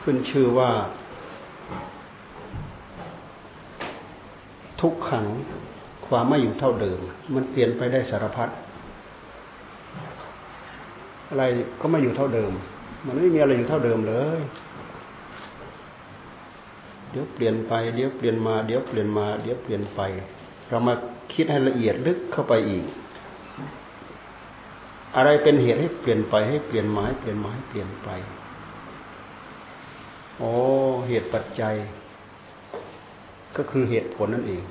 ขึ้นชื่อว่า ทุกขังความไม่อยู่เท่าเดิม มันเปลี่ยนไปได้สารพัดอะไรก็ไม่อยู่เท่าเดิม มันไม่มีอะไรอยู่เท่าเดิมเลย เดี๋ยวเปลี่ยนไป เดี๋ยวเปลี่ยนมา เดี๋ยวเปลี่ยนมา เดี๋ยวเปลี่ยนไป เรามาคิดให้ละเอียดลึกเข้าไปอีก อะไรเป็นเหตุให้เปลี่ยนไปให้เปลี่ยนมาให้เปลี่ยนมาให้เปลี่ยนไป โอ้เหตุปัจจัย ก็คือเหตุผลนั่นเอง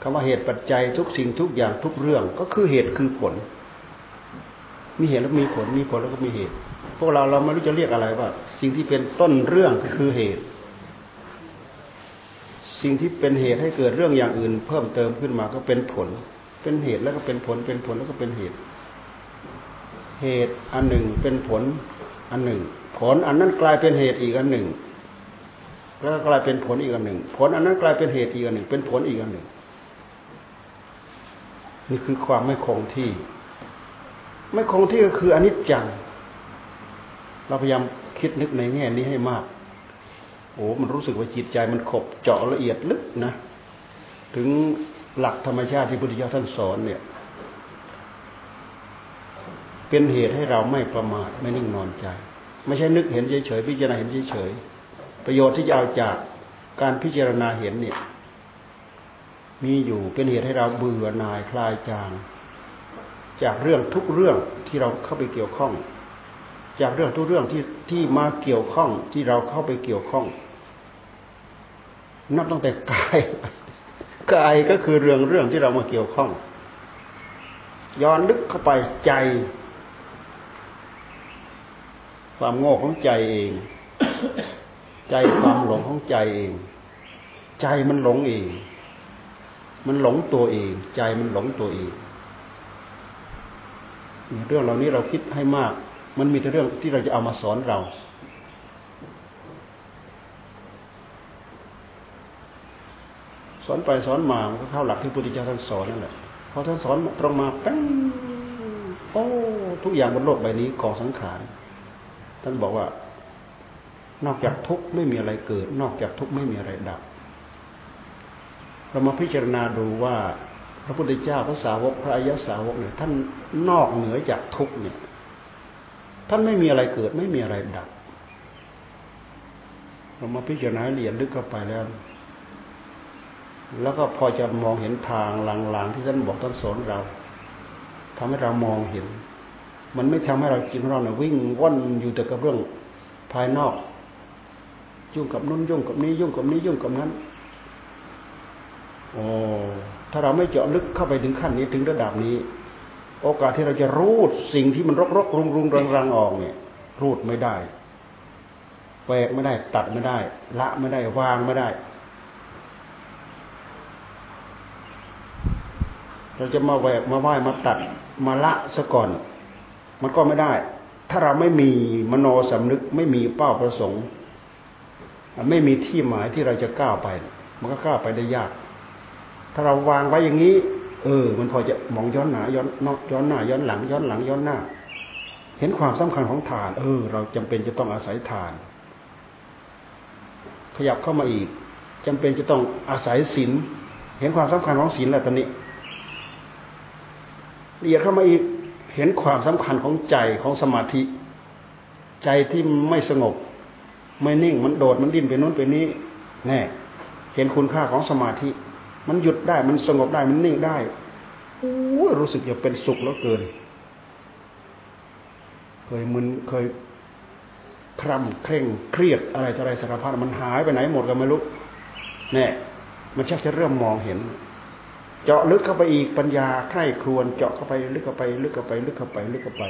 คำว่าเหตุปัจจัยทุกสิ่งทุกอย่างทุกเรื่องก็คือเหตุคือผล มีเหตุแล้วมีผลมีผลแล้วก็มีเหตุ พวกเราเราไม่รู้จะเรียกอะไรว่า สิ่งที่เป็นต้นเรื่องคือเหตุ สิ่งที่เป็นเหตุให้เกิดเรื่องอย่างอื่น เพิ่มเติมขึ้นมาก็เป็นผล เป็นเหตุแล้วก็เป็นผลเป็นผลแล้วก็เป็นเหตุ เหตุอันหนึ่งเป็นผลอันหนึ่ง ผลอันนั้นกลายเป็นเหตุอีกอันหนึ่ง แล้วกลายเป็นผลอีกอันหนึ่ง ผลอันนั้นกลายเป็นเหตุอีกอันหนึ่ง เป็นผลอีกอันหนึ่ง นี่คือความไม่คงที่ ไม่คงที่ก็คืออนิจจัง เราพยายามคิดนึกในแง่นี้ให้มาก โอ้มันรู้สึกว่าจิตใจมันขบเจาะละเอียดลึกนะ ถึงหลักธรรมชาติที่พุทธเจ้าท่านสอนเนี่ย เป็นเหตุให้เราไม่ประมาทไม่นิ่งนอนใจ ไม่ใช่นึกเห็นเฉยๆพิจารณาเห็นเฉยๆประโยชน์ที่จะเอาจากการพิจารณาเห็นเนี่ย มีอยู่เป็นเหตุให้เราเบื่อหน่ายคลายจาง จากเรื่องทุกเรื่องที่เราเข้าไปเกี่ยวข้อง จากเรื่องทุกเรื่องที่ที่มาเกี่ยวข้องที่เราเข้าไปเกี่ยวข้อง นับตั้งแต่กายกายก็คือเรื่องเรื่องที่เรามาเกี่ยวข้องย้อนลึกเข้าไปใจ ความโง่ของใจเอง ใจความหลงของใจเอง ใจมันหลงเอง มันหลงตัวเอง ใจมันหลงตัวเองเรื่องเหล่านี้เราคิดให้มาก มันมีแต่เรื่องที่เราจะเอามาสอนเราสอนไปสอนมา มันก็เข้าหลักที่พุทธเจ้าท่านสอนนั่นแหละพอท่านสอนตรงมาแป้งโอ้ ทุกอย่างบนโลกใบนี้ของสังขาร ท่านบอกว่า นอกจากทุกข์ไม่มีอะไรเกิด นอกจากทุกข์ไม่มีอะไรดับ เรามาพิจารณาดูว่า พระพุทธเจ้าพระสาวกพระอริยสาวกเนี่ยท่านนอกเหนือจากทุกข์เนี่ยท่านไม่มีอะไรเกิด ไม่มีอะไรดับ เรามาพิจารณาเรียนลึกเข้าไปแล้ว แล้วก็พอจะมองเห็นทางหลังๆที่ท่านบอกท่านสอนเราทำให้เรามองเห็น มันไม่ทำให้เราจิตเราเนี่ยวิ่งว่อนอยู่แต่กับเรื่องภายนอก ยุ่งกับนู้นยุ่งกับนี้ยุ่งกับนี้ยุ่งกับนั้นโอ้ถ้าเราไม่เจาะลึกเข้าไปถึงขั้นนี้ถึงระดับนี้ โอกาสที่เราจะรูดสิ่งที่มันรกรกรุงรุงรังรังออกเนี่ย รูดไม่ได้แหวกไม่ได้ตัดไม่ได้ ละไม่ได้วางไม่ได้ เราจะมาแหวกมาไหว้มาตัดมาละซะก่อน มันก็ไม่ได้ ถ้าเราไม่มีมโนสำนึก ไม่มีเป้าประสงค์ ไม่มีที่หมายที่เราจะก้าวไป มันก็ก้าวไปได้ยาก ถ้าเราวางไว้อย่างนี้ เออ มันพอจะมองย้อนหน้าย้อนนอกย้อนหน้าย้อนหลัง ย้อนหลังย้อนหน้า เห็นความสำคัญของฐาน เออ เราจำเป็นจะต้องอาศัยฐาน ขยับเข้ามาอีกจำเป็นจะต้องอาศัยศีลเห็นความสำคัญของศีลแล้วตอนนี้ละเอียดเข้ามาอีก เห็นความสำคัญของใจของสมาธิ ใจที่ไม่สงบ ไม่นิ่งมันโดดมันดิ้นไปนู้นไปนี้แน่เห็นคุณค่าของสมาธิ มันหยุดได้มันสงบได้มันนิ่งได้โอ้รู้สึกจะเป็นสุขแล้วเกิน เคยมึนเคยคร่ำเคร่งเครียดอะไรอะไรสารพัดมันหายไปไหนหมดกันไม่รู้แน่มันชักจะเริ่มมองเห็น เจาะลึกเข้าไปอีกปัญญาใคร่ครวนเจาะเข้าไปลึกเข้าไป ลึกเข้าไป ลึกเข้าไป ลึกเข้าไป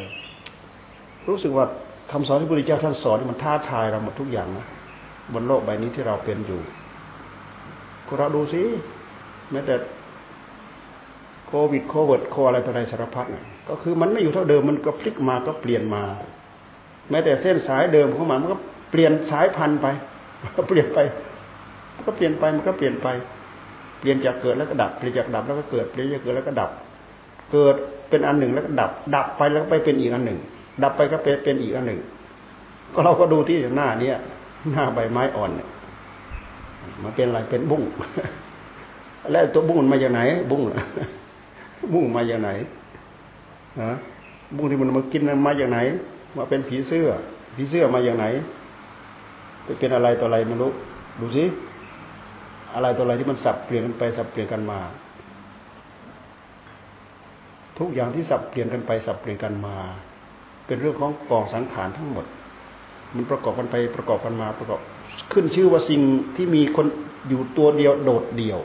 รู้สึกว่าคำสอนที่พระพุทธเจ้าท่านสอนมันท้าทายเราหมดทุกอย่างนะบนโลกใบนี้ที่เราเป็นอยู่คุณเราดูสิแม้แต่โควิดโควิดโคอะไรต่ออะไรสารพัดก็คือมันไม่อยู่เท่าเดิมมันก็พลิกมาก็เปลี่ยนมา แม้แต่เส้นสายเดิมของมันมันก็เปลี่ยนสายพันธุ์ไปก็เปลี่ยนไป ก็เปลี่ยนไปมันก็เปลี่ยนไป เปลี่ยนจากเกิดแล้วก็ดับเปลี่ยนจากดับแล้วก็เกิดเปลี่ยนจากเกิดแล้วก็ดับ เกิดเป็นอันหนึ่งแล้วก็ดับ ดับไปแล้วก็ไปเป็นอีกอันหนึ่ง ดับไปก็เป็นเป็นอีกอันหนึ่ง ก็เราก็ดูที่หน้าเนี้ยหน้าใบไม้อ่อนเนี่ยมันเป็นอะไรเป็นบุ้งแล้วตัวบุ้งมันมาจากไหน บุ้งบุ้งมาจากไหนฮะบุ้งที่มันมากินมาจากไหน มาเป็นผีเสื้อผีเสื้อมาจากไหนไปเป็นอะไรต่ออะไรไม่รู้ดูสิ อะไรตัวอะไรที่มันสับเปลี่ยนกันไปสับเปลี่ยนกันมา ทุกอย่างที่สับเปลี่ยนกันไปสับเปลี่ยนกันมา เป็นเรื่องของกองสังขารทั้งหมด มันประกอบกันไปประกอบกันมาประกอบขึ้นชื่อว่าสิ่งที่มีคนอยู่ตัวเดียวโดดเดี่ยว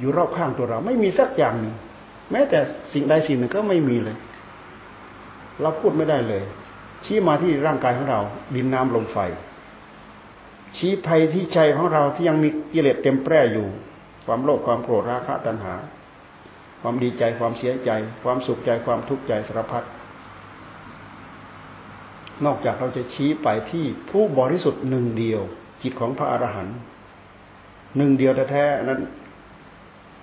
อยู่รอบข้างตัวเรา ไม่มีสักอย่างหนึ่งแม้แต่สิ่งใดสิ่งหนึ่งก็ไม่มีเลย เราพูดไม่ได้เลย ชี้มาที่ร่างกายของเรา ดินน้ำลมไฟ ชี้ภัยที่ใจของเราที่ยังมีกิเลสเต็มแปร่อยู่ ความโลภความโกรธราคะตัณหา ความดีใจความเสียใจ ความสุขใจความทุกข์ใจสารพัดนอกจากเราจะชี้ไปที่ผู้บริสุทธิ์หนึ่งเดียว จิตของพระอรหันต์หนึ่งเดียวแท้ๆนั้น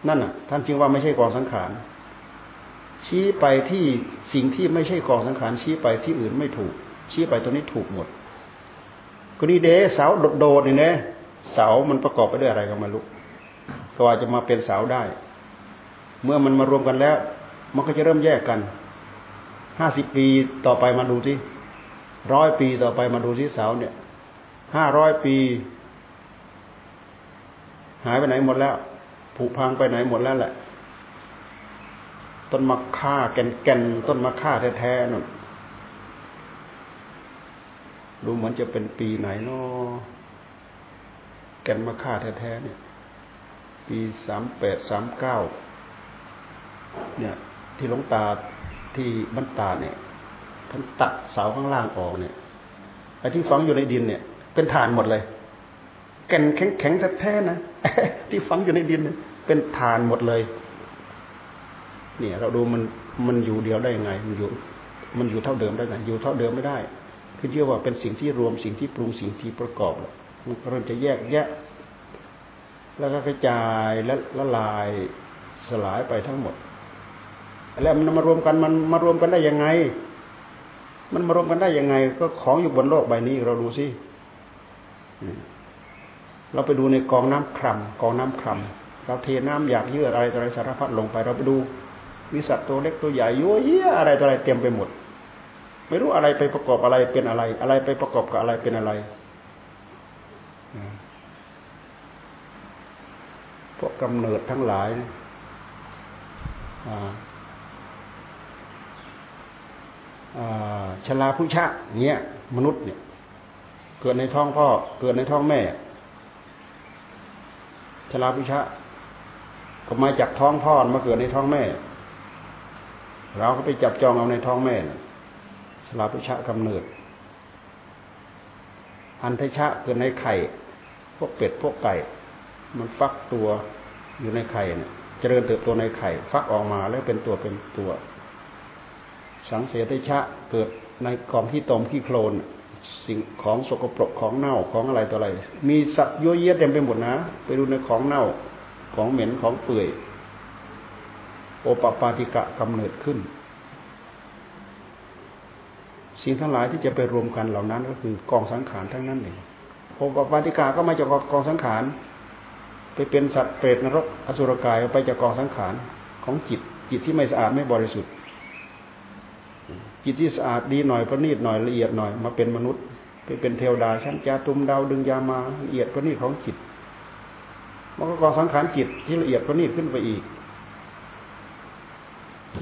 นั่นน่ะ ท่านจึงว่าไม่ใช่กองสังขาร ชี้ไปที่สิ่งที่ไม่ใช่กองสังขารชี้ไปที่อื่นไม่ถูก ชี้ไปตัวนี้ถูกหมดก็นี่เดเสาโดดๆนี่นะเสามันประกอบไปด้วยอะไรก็ไม่รู้ก็ว่าจะมาเป็นเสาได้ เมื่อมันมารวมกันแล้ว มันก็จะเริ่มแยกกันห้าสิบปีต่อไปมาดูที่ร้อยปีต่อไปมาดูที่เสาเนี่ยห้าร้อยปี หายไปไหนหมดแล้วผุพังไปไหนหมดแล้วแหละ ต้นมะข่าแก่นแก่นต้นมะข่าแท้ๆนั่นดูเหมือนจะเป็นปีไหนเนาะแก่นมะข่าแท้ๆเนี่ยปีสามแปดสามเก้าเนี่ย ที่หลวงตาที่บรรตาเนี่ยท่านตัดเสาข้างล่างออกเนี่ยไอ้ที่ฝังอยู่ในดินเนี่ย เป็นฐานหมดเลย แก่นแข็งๆแท้ๆนะที่ฝังอยู่ในดินเนี่ยเป็นฐานหมดเลย เนี่ย เราดูมันมันอยู่เดียวได้ยังไง มันอยู่ มันอยู่เท่าเดิมได้ไงอยู่เท่าเดิมไม่ได้คือเชื่อว่าเป็นสิ่งที่รวมสิ่งที่ปรุงสิ่งที่ประกอบมันเริ่มจะแยกแยะ แล้วก็กระจายและละลายสลายไปทั้งหมด แล้วมันมารวมกันมันมารวมกันได้ยังไง มันมารวมกันได้ยังไง ก็ของอยู่บนโลกใบนี้เราดูสิเราไปดูในกองน้ำคร่ำกองน้ำคร่ำเราเทน้ำอยากเยื่ออะไรอะไรสารพัดลงไป เราไปดู มีสัตว์ตัวเล็กตัวใหญ่ยั่วเยี่ยอะไรอะไรเต็มไปหมด ไม่รู้อะไรไปประกอบอะไรเป็นอะไร อะไรไปประกอบกับอะไรเป็นอะไรพวกกำเนิดทั้งหลายชลาผู้ชะเนี่ยมนุษย์เนี่ย เกิดในท้องพ่อ เกิดในท้องแม่ชลาผู้ชะก็มาจากท้องพ่อมาเกิดในท้องแม่ เราก็ไปจับจองเอาในท้องแม่สลาพุชะกำเนิด อันทชะเกิดในไข่ พวกเป็ดพวกไก่ มันฟักตัวอยู่ในไข่เนี่ยเจริญเติบโตในไข่ ฟักออกมาแล้วเป็นตัวเป็นตัว สังเสติชะเกิดในกองที่ตมที่โคลนสิ่งของสกปรกของเน่าของอะไรต่ออะไร มีสัตว์ยั่วเยี่ยเต็มไปหมดนะ ไปดูในของเน่าของเหม็นของเปื่อย โอปปาติกะกำเนิดขึ้น สิ่งทั้งหลายที่จะไปรวมกันเหล่านั้นก็คือกองสังขารทั้งนั้นเองโอปปาติกะก็มาจากกองสังขารไปเป็นสัตว์เปรตนรกอสุรกายไปจากกองสังขารของจิต จิตที่ไม่สะอาดไม่บริสุทธิ์ จิตที่สะอาดดีหน่อยประณีตหน่อยละเอียดหน่อยมาเป็นมนุษย์ ไปเป็นเทวดาชั้นจาตุมดาวดึงยามาละเอียดประณีตของจิตมันก็กองสังขารจิตที่ละเอียดประณีตขึ้นไปอีก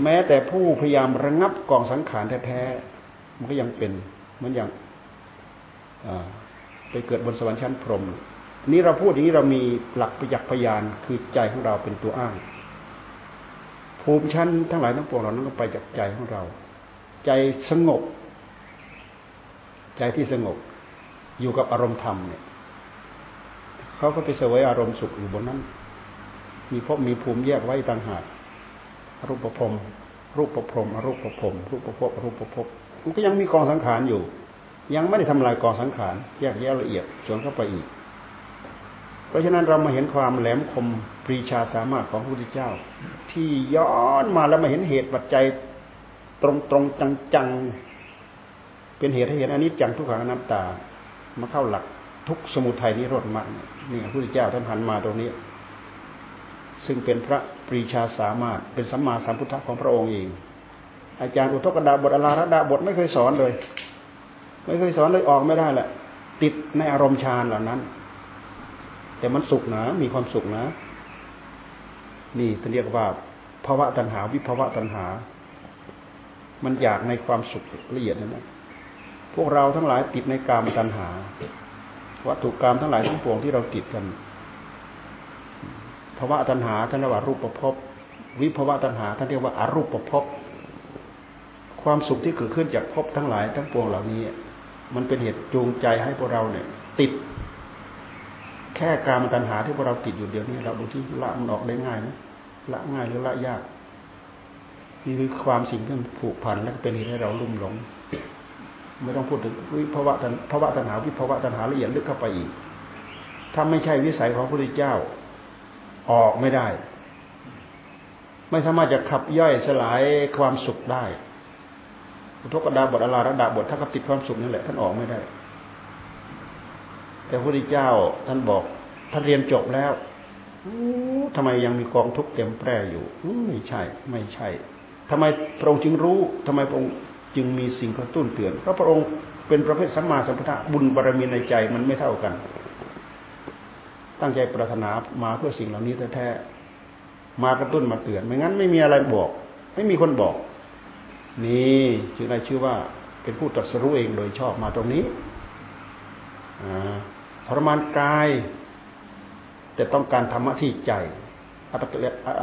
แม้แต่ผู้พยายามระงับกองสังขารแท้ๆมันก็ยังเป็นเหมือนอย่างไปเกิดบนสวรรค์ชั้นพรหมนี้เราพูดอย่างนี้เรามีหลักประยักษ์พยานคือใจของเราเป็นตัวอ้าง ภูมิชั้นทั้งหลายทั้งปวงเรานั้นก็ไปจากใจของเรา ใจสงบ ใจที่สงบ อยู่กับอารมณ์ธรรมเนี่ยเขาก็ไปเสวยอารมณ์สุขอยู่บนนั้น มีพบมีภูมิแยกไว้ต่างหาก รูปภพรูปภพอรูปภพรูปภพรูปภพมันก็ยังมีกองสังขารอยู่ ยังไม่ได้ทำลายกองสังขารแยกแยะละเอียดจนเข้าไปอีก เพราะฉะนั้นเรามาเห็นความแหลมคมปรีชาสามารถของพระพุทธเจ้า ที่ย้อนมาแล้วมาเห็นเหตุปัจจัยตรงตรงจังจังเป็นเหตุให้เห็นอันนี้จังทุกขังอนัตตามาเข้าหลักทุกสมุทัยนิโรธมรรคนี่พระพุทธเจ้าท่านหันมาตรงนี้ ซึ่งเป็นพระปรีชาสามารถ เป็นสัมมาสัมพุทธะของพระองค์เอง อาจารย์อุทกดาบทอลาระดาบทไม่เคยสอนเลย ไม่เคยสอนเลยออกไม่ได้แหละติดในอารมณ์ฌานเหล่านั้น แต่มันสุขนะมีความสุขนะ นี่ท่านเรียกว่าภาวะตัณหาวิภาวะตัณหา มันอยากในความสุขละเอียดนั่นนะพวกเราทั้งหลายติดในกามตัณหา วัตถุกรรมทั้งหลายทั้งปวงที่เราติดกัน ภาวะตัณหาท่านเรียกว่ารูปประพบวิภาวะตัณหาท่านเรียกว่าอารูปประพบความสุขที่เกิดขึ้นจากภพทั้งหลายทั้งปวงเหล่านี้ มันเป็นเหตุจูงใจให้พวกเราเนี่ย ติด แค่การมตัณหาที่พวกเราติดอยู่เดี๋ยวนี้ เราดูที่ละมันออกได้ง่ายนะละง่ายหรือละยากนี่คือความสิ่งที่ผูกพันและเป็นเหตุให้เราลุ่มหลง ไม่ต้องพูดถึงวิภาวะตันภาวะตัณหาวิภาวะตัณหาละเอียดลึกเข้าไปอีกถ้าไม่ใช่วิสัยของพระพุทธเจ้า ออกไม่ได้ ไม่สามารถจะขับย่อยสลายความสุขได้อุทกดาบทอลาระดาบทถ้ากับติดความสุขนั่นแหละท่านออกไม่ได้ แต่พระพุทธเจ้าท่านบอกท่านเรียนจบแล้วทำไมยังมีกองทุกข์เต็มแปร่อยู่ไม่ใช่ ไม่ใช่ทำไมพระองค์จึงรู้ทำไมพระองค์จึงมีสิ่งกระตุ้นเตือนเพราะพระองค์เป็นประเภทสัมมาสัมพุทธะบุญบารมีในใจมันไม่เท่ากัน ตั้งใจปรารถนามาเพื่อสิ่งเหล่านี้แท้ๆมากระตุ้นมาเตือน ไม่งั้นไม่มีอะไรบอก ไม่มีคนบอก นี่จึงได้ชื่อว่าเป็นผู้ตรัสรู้เองโดยชอบมาตรงนี้ทรมานกาย แต่ต้องการธรรมะที่ใจอั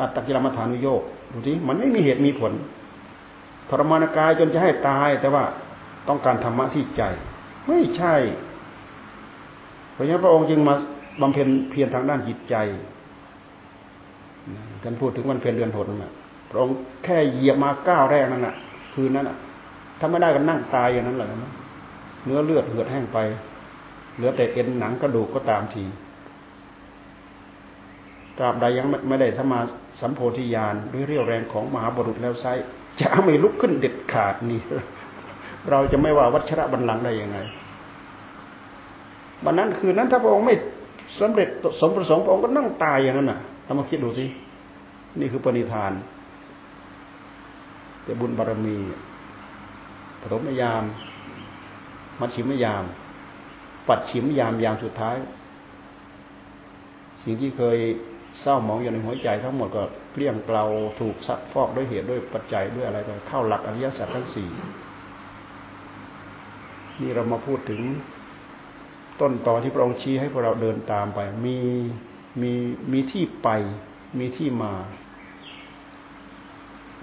ตตกิลมัฐานุโยกดูสิมันไม่มีเหตุมีผลทรมานกายจนจะให้ตาย แต่ว่าต้องการธรรมะที่ใจ ไม่ใช่ เพราะฉะนั้นพระองค์จึงมา บำเพ็ญเพียรทางด้านจิตใจท่านพูดถึงวันเพ็ญเดือนหนนะพระองค์แค่เหยียบมาก้าวแรกนั่นน่ะคืนนั้นน่ะถ้าไม่ได้ก็นั่งตายอย่างนั้นแหละนะเนื้อเลือดเหือดแห้งไป เหลือแต่เอ็นหนังกระดูกก็ตามทีตราบใดยังไม่ได้สมาสัมโพธิญาณด้วยเรี่ยวแรงของมหาบุรุษแล้วไซจะไม่ลุกขึ้นเด็ดขาดนี่ เราจะไม่ว่าวัชระบัลลังก์ได้ยังไงวันนั้นคืนนั้นถ้าพระองค์ไม่ สำเร็จสมประสงค์พระองค์ก็นั่งตายอย่างนั้นน่ะทำมาคิดดูสิ นี่คือปณิธาน แต่บุญบารมีปฐมยาม มัชชิมยาม ปัดฉิมยามยามสุดท้าย สิ่งที่เคยเศร้าหมองอยู่ในหัวใจทั้งหมดก็เกลี้ยงเกลาถูกซักฟอกด้วยเหตุด้วยปัจจัยด้วยอะไรก็เข้าหลักอริยสัจทั้งสี่นี่เรามาพูดถึง ต้นต่อที่พระองค์ชี้ให้พวกเราเดินตามไป มีมีมีที่ไป มีที่มา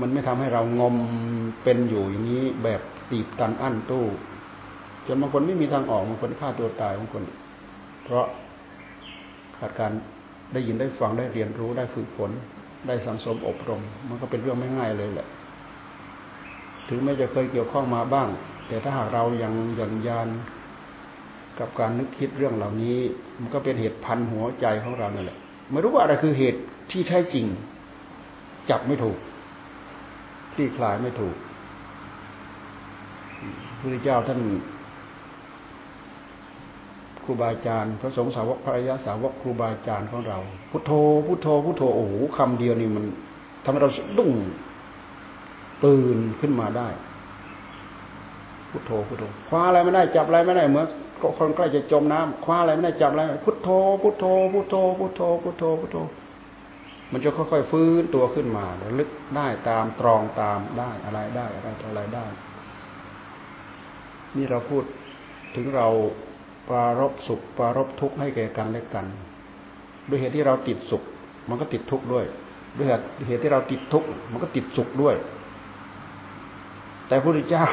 มันไม่ทำให้เรางมเป็นอยู่อย่างนี้แบบตีบตันอั้นตู้จนบางคนไม่มีทางออกบางคนฆ่าตัวตายบางคน เพราะขาดการได้ยินได้ฟังได้เรียนรู้ได้ฝึกฝนได้สังสมอบรม มันก็เป็นเรื่องไม่ง่ายเลยแหละ ถึงแม้จะเคยเกี่ยวข้องมาบ้าง แต่ถ้าหากเรายังหย่อนยาน กับการนึกคิดเรื่องเหล่านี้ มันก็เป็นเหตุพันหัวใจของเราเนั่นแหละไม่รู้ว่าอะไรคือเหตุที่แท้จริง จับไม่ถูกคลี่คลายไม่ถูกพระเจ้าท่านครูบาอาจารย์ พระสงฆ์สาวกพระอริยสาวกครูบาอาจารย์ของเรา พุทโธพุทโธพุทโธโอ้โหคำเดียวนี่มันทำให้เราดุ้งตื่นขึ้นมาได้ พุทโธพุทโธคว้าอะไรไม่ได้จับอะไรไม่ได้เหมือนคนใกล้จะจมน้ำคว้าอะไรไม่ได้จับอะไรพุทโธพุทโธพุทโธพุทโธพุทโธพุทโธ มันจะค่อยๆฟื้นตัวขึ้นมาแล้วลึกได้ตามตรองตามได้อะไรได้อะไรต่ออะไรได้ นี่เราพูดถึงเราปรารบสุขปรารบทุกข์ให้แก่กันและกัน ด้วยเหตุที่เราติดสุข มันก็ติดทุกข์ด้วย ด้วยเหตุที่เราติดทุกข์มันก็ติดสุขด้วย แต่พระพุทธเจ้า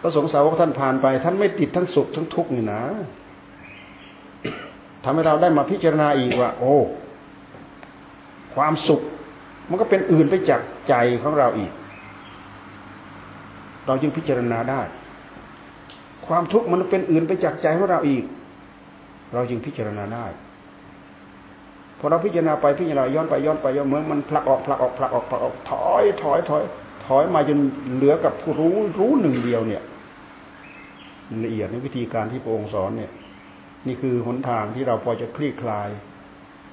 พระสงฆ์สาวกท่านผ่านไป ท่านไม่ติดทั้งสุขทั้งทุกข์นี่นะทำให้เราได้มาพิจารณาอีกว่า โอ้ ความสุข มันก็เป็นอื่นไปจากใจของเราอีก เราจึงพิจารณาได้ ความทุกข์มันเป็นอื่นไปจากใจของเราอีก เราจึงพิจารณาได้พอเราพิจารณาไปพิจารณาย้อนไปย้อนไปย้อนเหมือนมันผลักออกผลักออกผลักออกผลักออกถอยถอยถอย ถอยมาจนเหลือกับผู้รู้รู้หนึ่งเดียวเนี่ยละเอียดในวิธีการที่พระองค์สอนเนี่ย นี่คือหนทางที่เราพอจะคลี่คลาย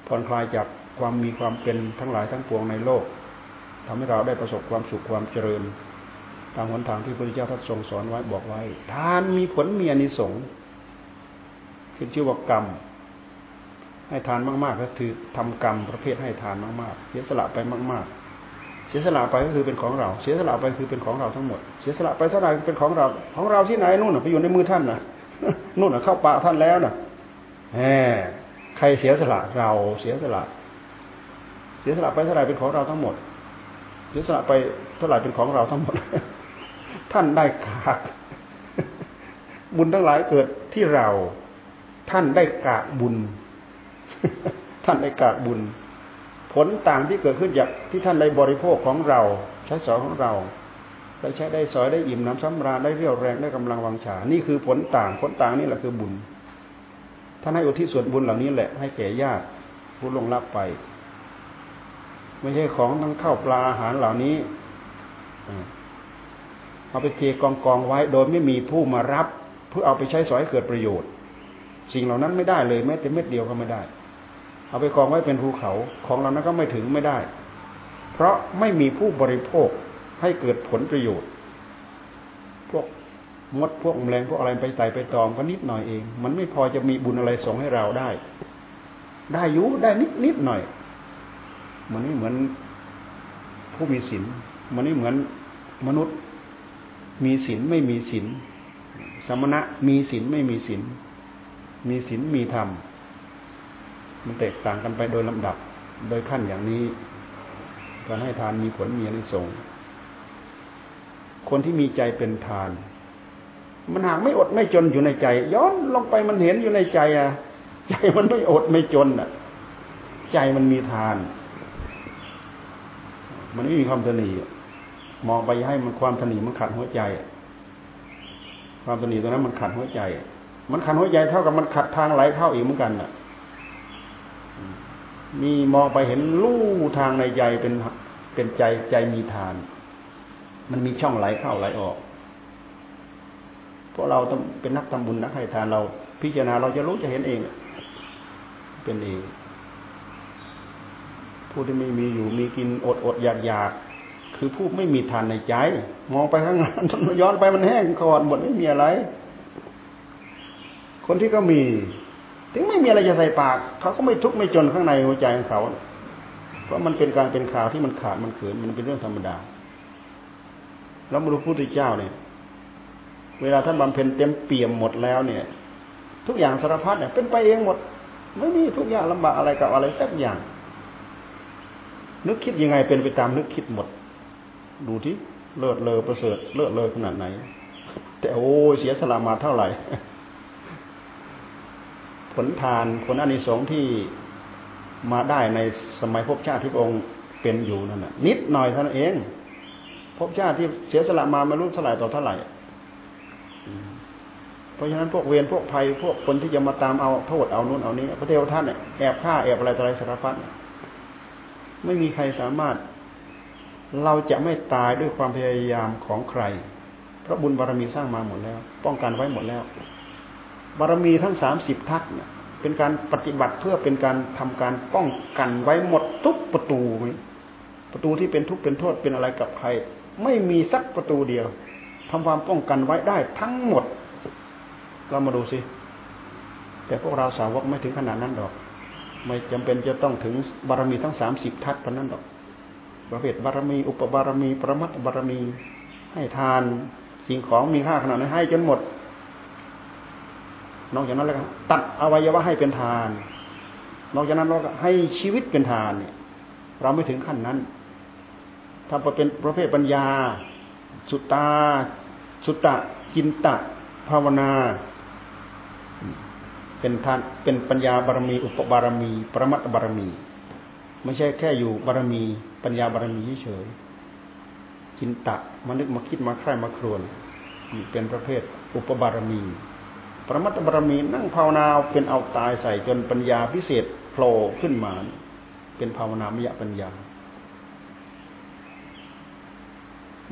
ผ่อนคลายจากความมีความเป็นทั้งหลายทั้งปวงในโลกทำให้เราได้ประสบความสุขความเจริญ ตามหนทางที่พระพุทธเจ้าท่านทรงสอนไว้บอกไว้ ทานมีผลมีอนิสงส์ขึ้นชื่อว่ากรรม ให้ทานมากๆก็คือทำกรรมประเภทให้ทานมากๆเสียสละไปมาก ๆ เสียสละไปก็คือเป็นของเรา เสียสละไปคือเป็นของเราทั้งหมด เสียสละไปเท่าไหร่เป็นของเรา ของเราที่ไหนนู่นไปอยู่ในมือท่านนะนู่นเข้าป่าท่านแล้วนะแหมใครเสียสละเราเสียสละ เสียสละไปเท่าไหร่เป็นของเราทั้งหมด เสียสละไปเท่าไหร่เป็นของเราทั้งหมด ท่านได้ขาดบุญทั้งหลายเกิดที่เรา ท่านได้กากบุญ ท่านได้กากบุญ ผลต่างที่เกิดขึ้นจากที่ท่านได้บริโภคของเรา ใช้สอยของเราได้ใช้ได้สอยได้อิ่มน้ำสำราญได้เรี่ยวแรงได้กำลังวังชา นี่คือผลต่างผลต่างนี่แหละคือบุญท่านให้อุทิศส่วนบุญเหล่านี้แหละให้แก่ญาติผู้ลงรับไป ไม่ใช่ของทั้งข้าวปลาอาหารเหล่านี้เอาไปเทกองกองไว้โดยไม่มีผู้มารับ เพื่อเอาไปใช้สอยให้เกิดประโยชน์ สิ่งเหล่านั้นไม่ได้เลยแม้แต่เม็ดเดียวก็ไม่ได้ เอาไปกองไว้เป็นภูเขาของเหล่านั้นก็ไม่ถึงไม่ได้ เพราะไม่มีผู้บริโภคให้เกิดผลประโยชน์ พวกมดพวกแมลงพวกอะไรไปไต่ไปตอมก็นิดหน่อยเอง มันไม่พอจะมีบุญอะไรส่งให้เราได้ ได้ยุได้นิดนิดหน่อย มันไม่เหมือนผู้มีศีลมันไม่เหมือนมนุษย์ มีศีลไม่มีศีลสมณะมีศีลไม่มีศีลมีศีลมีธรรม มันแตกต่างกันไปโดยลำดับ โดยขั้นอย่างนี้ การให้ทานมีผลมีอนิสงส์คนที่มีใจเป็นทาน มันหากไม่อดไม่จนอยู่ในใจ ย้อนลงไปมันเห็นอยู่ในใจอะ ใจมันไม่อดไม่จนอะ ใจมันมีทาน มันไม่มีความตนีมองไปให้มันความตนีมันขัดหัวใจ ความตนีตรงนั้นมันขัดหัวใจ มันขัดหัวใจเท่ากับมันขัดทางไหลเข้าอีกเหมือนกันอะ มีมองไปเห็นลู่ทางในใจเป็นเป็นใจใจมีทาน มันมีช่องไหลเข้าไหลออก เพราะเราต้องเป็นนักทำบุญนักให้ทานเรา พิจารณาเราจะรู้จะเห็นเอง เป็นเอง ผู้ที่ไม่มีอยู่มีกินอดอดอยากอยากคือผู้ไม่มีทานในใจ มองไปข้างหน้าย้อนไปมันแห้งคอดหมดไม่มีอะไร คนที่ก็มี ถึงไม่มีอะไรจะใส่ปาก เขาก็ไม่ทุกข์ไม่จนข้างในหัวใจของเขา เพราะมันเป็นการเป็นข่าวที่มันขาดมันเขินมันเป็นเรื่องธรรมดา แล้วมรุพุทธเจ้าเนี่ย เวลาท่านบำเพ็ญเต็มเปี่ยมหมดแล้วเนี่ย ทุกอย่างสารพัดเนี่ยเป็นไปเองหมด ไม่มีทุกอย่างลำบากอะไรกับอะไรสักอย่าง นึกคิดยังไงเป็นไปตามนึกคิดหมด ดูที่เลิศเลอประเสริฐเลิศเลอขนาดไหน แต่โอ้เสียสละมาเท่าไหร่ ผลทานผลอานิสงส์ที่มาได้ในสมัยภพชาติที่องค์เป็นอยู่นั่นน่ะนิดหน่อยเท่านั้นเองภพชาติที่เสียสละมาไม่รู้เท่าไหร่ต่อเท่าไหร่เพราะฉะนั้นพวกเวรพวกภัยพวกคนที่จะมาตามเอาโทษเอานู้นเอานี้พระเทวทัตเนี่ยแอบฆ่าแอบอะไรต่ออะไรสารพัดไม่มีใครสามารถ เราจะไม่ตายด้วยความพยายามของใคร เพราะบุญบารมีสร้างมาหมดแล้ว ป้องกันไว้หมดแล้ว บารมีทั้งสามสิบทัศเนี่ยเป็นการปฏิบัติเพื่อเป็นการทำการป้องกันไว้หมดทุกประตูประตูที่เป็นทุกข์เป็นโทษเป็นอะไรกับใคร ไม่มีสักประตูเดียวทำความป้องกันไว้ได้ทั้งหมด เรามาดูสิแต่พวกเราสาวกไม่ถึงขนาดนั้นดอก ไม่จำเป็นจะต้องถึงบารมีทั้งสามสิบทัศเท่านั้นดอก ประเภทบารมี อุปบารมี ประมัตบารมี ให้ทานสิ่งของมีค่าขนาดนั้นให้จนหมด นอกจากนั้นแล้วตัดอวัยวะให้เป็นทาน นอกจากนั้นเราก็ให้ชีวิตเป็นทานเนี่ย เราไม่ถึงขั้นนั้น ถ้าเป็นประเภทปัญญา สุตตา สุตตะกินตะ ภาวนา เป็นทานเป็นปัญญาบารมี อุปบารมี ประมัตบารมี ไม่ใช่แค่อยู่บารมี ปัญญาบารมีเฉยกินตะมานึกมาคิดมาใคร่มาครวนเป็นประเภทอุปบารมี ประมัตบารมีนั่งภาวนาเป็นเอาตายใส่จนปัญญาพิเศษโผล่ขึ้นมา เป็นภาวนามยปัญญา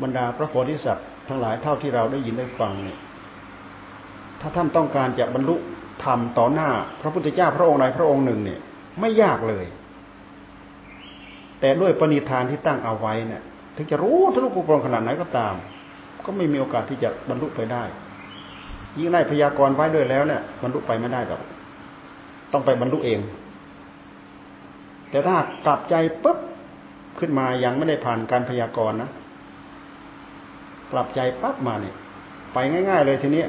บรรดาพระโพธิสัตว์ทั้งหลายเท่าที่เราได้ยินได้ฟังเนี่ยถ้าท่านต้องการจะบรรลุธรรมต่อหน้า พระพุทธเจ้าพระองค์ใดพระองค์หนึ่งเนี่ย ไม่ยากเลย แต่ด้วยปณิธานที่ตั้งเอาไว้เนี่ยถึงจะรู้ทะลุปุโปรงขนาดไหนก็ตาม ก็ไม่มีโอกาสที่จะบรรลุไปได้ ยิ่งได้พยากรณ์ไว้ด้วยแล้วเนี่ยบรรลุไปไม่ได้หรอกต้องไปบรรลุเอง แต่ถ้ากลับใจปุ๊บขึ้นมายังไม่ได้ผ่านการพยากรณ์นะกลับใจปั๊บมาเนี่ย ไปง่าย ๆ เลยทีนี้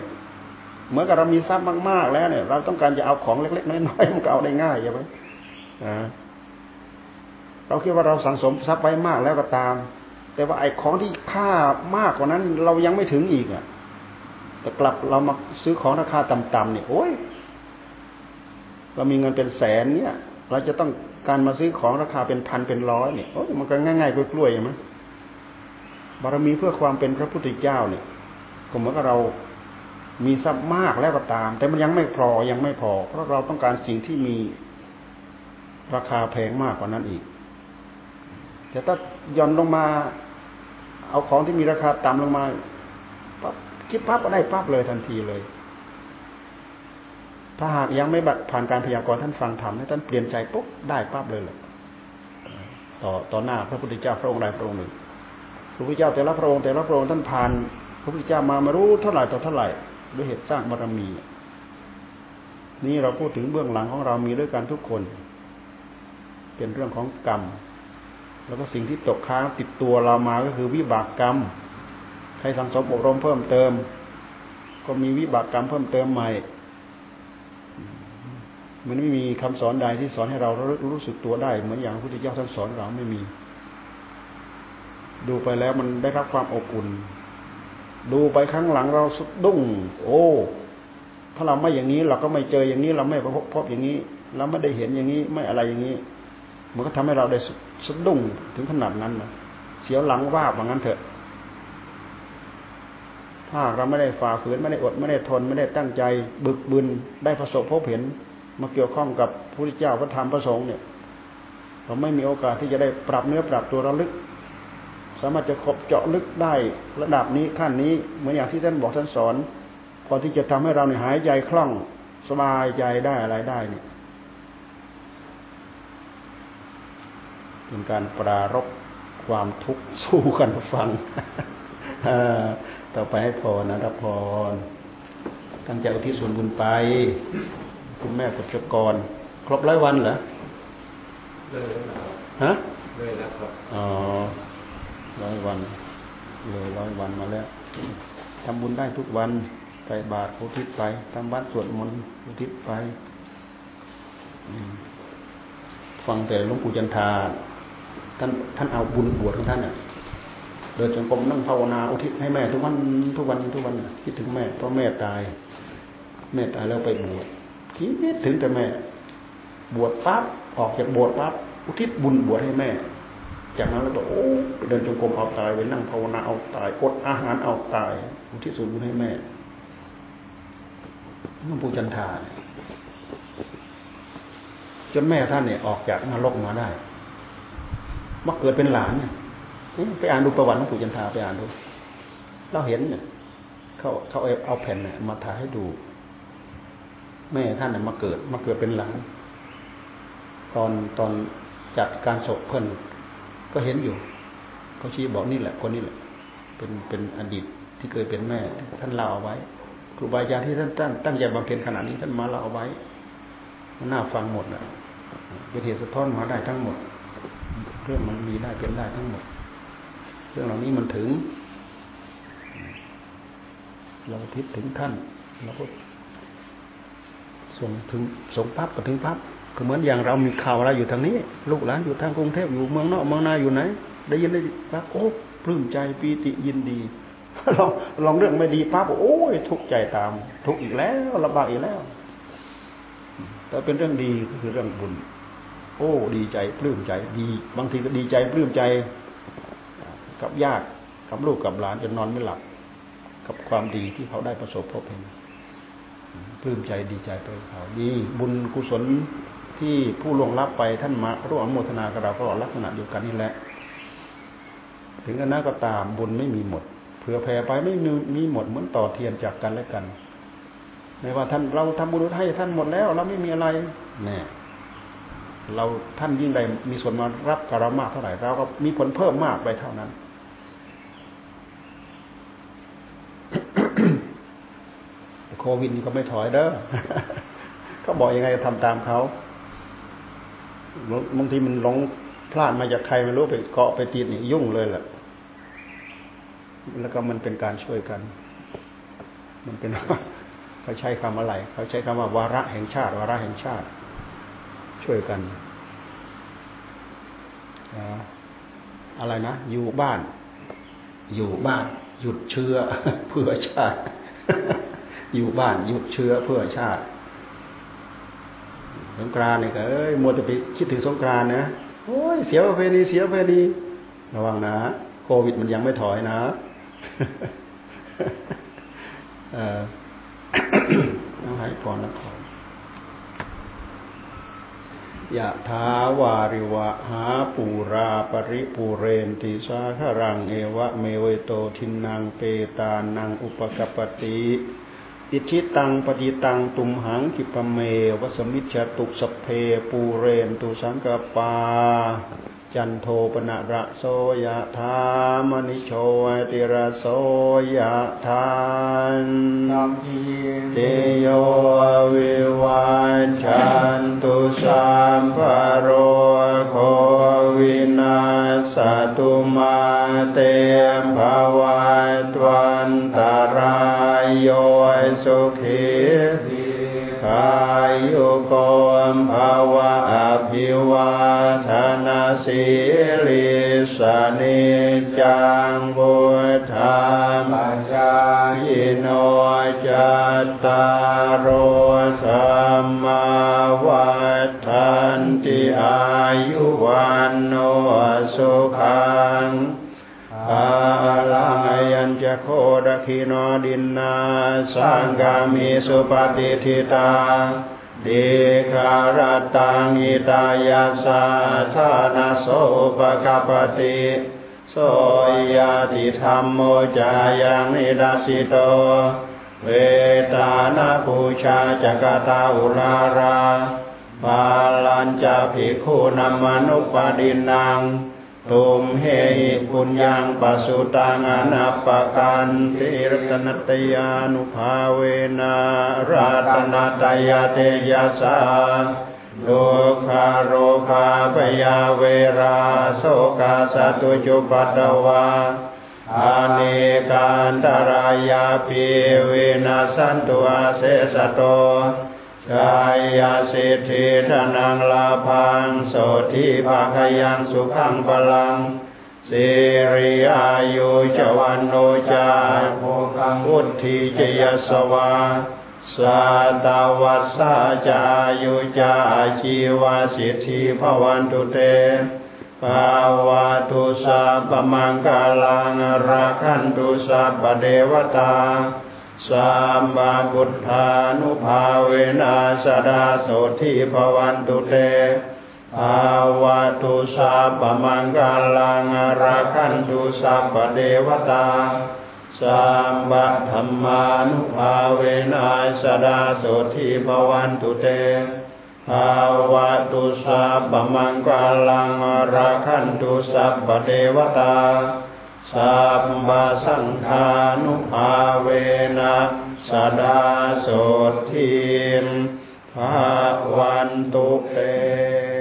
เหมือนกับเรามีทรัพย์มากๆแล้วเนี่ย เราต้องการจะเอาของเล็กๆน้อยๆมันก็เอาได้ง่ายใช่ไหมเราคิดว่าเราสังสมทรัพย์ไว้มากแล้วก็ตาม แต่ว่าไอ้ของที่ค่ามากกว่านั้น เรายังไม่ถึงอีกอะ แต่กลับเรามาซื้อของราคาต่ำๆเนี่ยโอ้ยเรามีเงินเป็นแสนเนี่ย เราจะต้องการมาซื้อของราคาเป็นพันเป็นร้อยเนี่ยโอ้ยมันก็ง่ายๆกล้วยๆใช่ไหมบารมีเพื่อความเป็นพระพุทธเจ้าเนี่ยก็เหมือนกับเรามีทรัพย์มากแล้วก็ตาม แต่มันยังไม่พอยังไม่พอ เพราะเราต้องการสิ่งที่มีราคาแพงมากกว่านั้นอีก แต่ถ้าย่อนลงมา เอาของที่มีราคาต่ำลงมา คิดปั๊บก็ได้ปั๊บเลยทันทีเลย ถ้าหากยังไม่บัดผ่านการพยากรณ์ท่านฟังธรรมให้ท่านเปลี่ยนใจปุ๊บได้ปั๊บเลยแหละต่อต่อหน้าพระพุทธเจ้าพระองค์ใดพระองค์หนึ่งพระพุทธเจ้าแต่ละพระองค์แต่ละพระองค์ท่านผ่าน พระพุทธเจ้ามามารู้เท่าไหร่ต่อเท่าไหร่ด้วยเหตุสร้างบารมี นี่เราพูดถึงเบื้องหลังของเรามีด้วยกันทุกคน เป็นเรื่องของกรรม แล้วก็สิ่งที่ตกค้างติดตัวเรามาก็คือวิบากกรรม ครสังสมอบรมเพิ่มเติม ก็มีวิบากกรรมเพิ่มเติมใหม่ มันไม่มีคำสอนใดที่สอนให้เรารู้สึกตัวได้ เหมือนอย่างพระพุทธเจ้าท่านสอนเราไม่มี ดูไปแล้วมันได้รับความอบอุ่น ดูไปข้างหลังเราสุดดุ้ง โอ้ ถ้าเราไม่อย่างนี้ เราก็ไม่เจออย่างนี้ เราไม่พบพบอย่างนี้ เราไม่ได้เห็นอย่างนี้ไม่อะไรอย่างนี้มันก็ทำให้เราได้สุดดุ้งถึงขนาดนั้นนะเสียวหลังว่าแบบนั้นเถอะ ถ้าเราไม่ได้ฝ่าฝืนไม่ได้อดไม่ได้ทนไม่ได้ตั้งใจ บึกบึนได้ประสบพบเห็น มาเกี่ยวข้องกับพระพุทธเจ้าพระธรรมพระสงฆ์เนี่ย เราไม่มีโอกาสที่จะได้ปรับเนื้อปรับตัวระลึก สามารถจะขบเจาะลึกได้ระดับนี้ขั้นนี้เหมือนอย่างที่ท่านบอกท่านสอนพอที่จะทำให้เราเนี่ยหายใจคล่องสบายใจได้อะไรได้เนี่ยเป็นการปรารบความทุกข์สู้กันฟัง ต่อไปให้พรนะรับพรตั้งใจอุทิศส่วนบุญไป คุณแม่กฎกร ครบร้อยวันเหรอเลยแล้วฮะเลยแล้วครับอ๋อร้อยวัน เลยร้อยวันมาแล้วทำบุญได้ทุกวันใส่บาตรอุทิศไปทำบัตรสวดมนต์อุทิศไปฟังแต่หลวงปู่จันทาท่านท่านเอาบุญบวชของท่านเนี่ย เดินจงกรมนั่งภาวนาอุทิศให้แม่ทุกวันทุกวันทุกวันคิดถึงแม่เพราะแม่ตาย แม่ตายแล้วไปบวชคิดถึงแต่แม่ บวชปั๊บออกจากบวชปั๊บอุทิศบุญบวชให้แม่ จากนั้นแล้วก็โอ้เดินจงกรมเอาตายไปนั่งภาวนาเอาตายอดอาหารเอาตาย อุทิศส่วนบุญให้แม่หลวงปู่จันทาจนแม่ท่านเนี่ยออกจากนรกมาได้มาเกิดเป็นหลานเนี่ย ไปอ่านดูประวัติหลวงปู่จันทาไปอ่านดู เราเห็นเนี่ยเขาเขาเอาแผ่นเนี่ยมาถ่ายให้ดู แม่ท่านเนี่ยมาเกิด มาเกิดเป็นหลานตอนตอนจัดการศพเพื่นก็เห็นอยู่เขาชี้บอกนี่แหละคนนี้แหละ เป็นเป็นอดีตที่เคยเป็นแม่ ท่านเล่าเอาไว้ครูบาอาจารย์ที่ท่านตั้งตั้งใจบำเพ็ญขนาดนี้ท่านมาเล่าเอาไว้มันน่าฟังหมดนะเป็นเหตุสะท้อนมาได้ทั้งหมด เรื่องมันมีได้เป็นได้ทั้งหมด เรื่องเหล่านี้มันถึง เราทิศถึงท่านเราก็ส่งถึงส่งปั๊บก็ถึงปั๊บก็เหมือนอย่างเรามีข่าวอะไรอยู่ทางนี้ ลูกหลานอยู่ทางกรุงเทพอยู่เมืองนอกเมืองนาอยู่ไหน ได้ยินได้ปั๊บโอ้ปลื้มใจปีติยินดีลองลองเรื่องไม่ดีปั๊บโอ้ยทุกข์ใจตาม ทุกข์อีกแล้วลำบากอีกแล้ว แต่เป็นเรื่องดีก็คือเรื่องบุญ โอ้ ดีใจปลื้มใจดี บางทีก็ดีใจปลื้มใจ กับญาติกับลูกกับหลานจนนอนไม่หลับ กับความดีที่เขาได้ประสบพบเห็นปลื้มใจดีใจไปเขาดีบุญกุศลที่ผู้ลวงลับไปท่านมาร่วมโมทนากับเราก็ลักษณะเดียวกันนี่แหละ ถึงกันนั้นก็ตามบุญไม่มีหมดเผื่อแผ่ไปไม่มีหมดเหมือนต่อเทียนจากกันและกันไม่ว่าท่านเราทำบุญให้ท่านหมดแล้ว เราไม่มีอะไรเนี่ยเราท่านยิ่งใดมีส่วนมารับกับเรามากเท่าไหร่เราก็มีผลเพิ่มมากไปเท่านั้น โควิดก็ไม่ถอยเด้อเขาบอกยังไงทำตามเขาบางทีมันหลงพลาดมาจากใครไม่รู้ไปเกาะไปติดนี่ยุ่งเลยแหละแล้วก็มันเป็นการช่วยกัน มันเป็นเขาใช้คำอะไร เขาใช้คำว่าวาระแห่งชาติ วาระแห่งชาติ ช่วยกันอะไรนะอยู่บ้าน อยู่บ้าน หยุดเชื้อเพื่อชาติ อยู่บ้านหยุดเชื้อเพื่อชาติ สงกรานเนี่ยเอ้ยมัวจะไปคิดถึงสงกรานนะโอ้ยเสียประเพณีเสียประเพณีระวังนะโควิดมันยังไม่ถอยนะเออต้องให้พรนะพรยะถาวาริวะหาปูรา ปะริปูเรนติสาคะรังเอวะเมวะ อิโตทินนังเปตานังอุปะกัปปะติ อิจฉิตังปัตถิตังตุมหัง ขิปปะเมวะ สะมิชฌะตุ สัพเพปูเรนตุสังกัปปา จันโทปัณณะระโสยะถามณิโชติระโสยะธานเตโยวิวันจันตุสัมภโรโควินาสตุมาเตมภวัตวันตาราย โยสุขีขายุโกมภาวะอภิวาทนาสิลิสานิจังบุธามจายโนจัตตารโอธรรมาวัฏันติอายุวันโนสุขังอาลัง โคดคิโนดินนาสังกามิสุปฏิทิตาดีคารตังอิตายาสาธานาโสปกปติโสยาติธรรมโมจายังนิดาสิโต เวตานาภูชาจักตาอุลาราบาลัญจะภิกขุนามานุปดินัง ตุมเหปุญญังปัสุตังอนัปปกันติรตนตยานุภาเวนาราตนาตยาเตยาสาโลคาโรคาปยาเวราโสกาสตุจุปัตวาอาเนกันตรายาปีเวนัสันตุอาเสสโต กายาสิทธิธนังลาพังโสทิภาคยังสุขังพลังสิริอายุจวันโนจาโภกังวุธิจยสวาสาตาวัสสาจายุจาชีวาสิทธิภวันตุเตภาวะตุสัพมังกาลังราคันตุสัพเดวตา สัมมาบุทธานุภาเวนัสดาโสทิภวันตุเตภาวะตุสัพมังกาลังราคันตุสัพเดวตาสัมบัธรรมานุภาเวนัสดาโสทิภวันตุเตภาวะตุสัพมังกาลังราคันตุสัพเดวตา สัมมาสังฆานุภาเวนะสดาโสทิมภาวันตุเต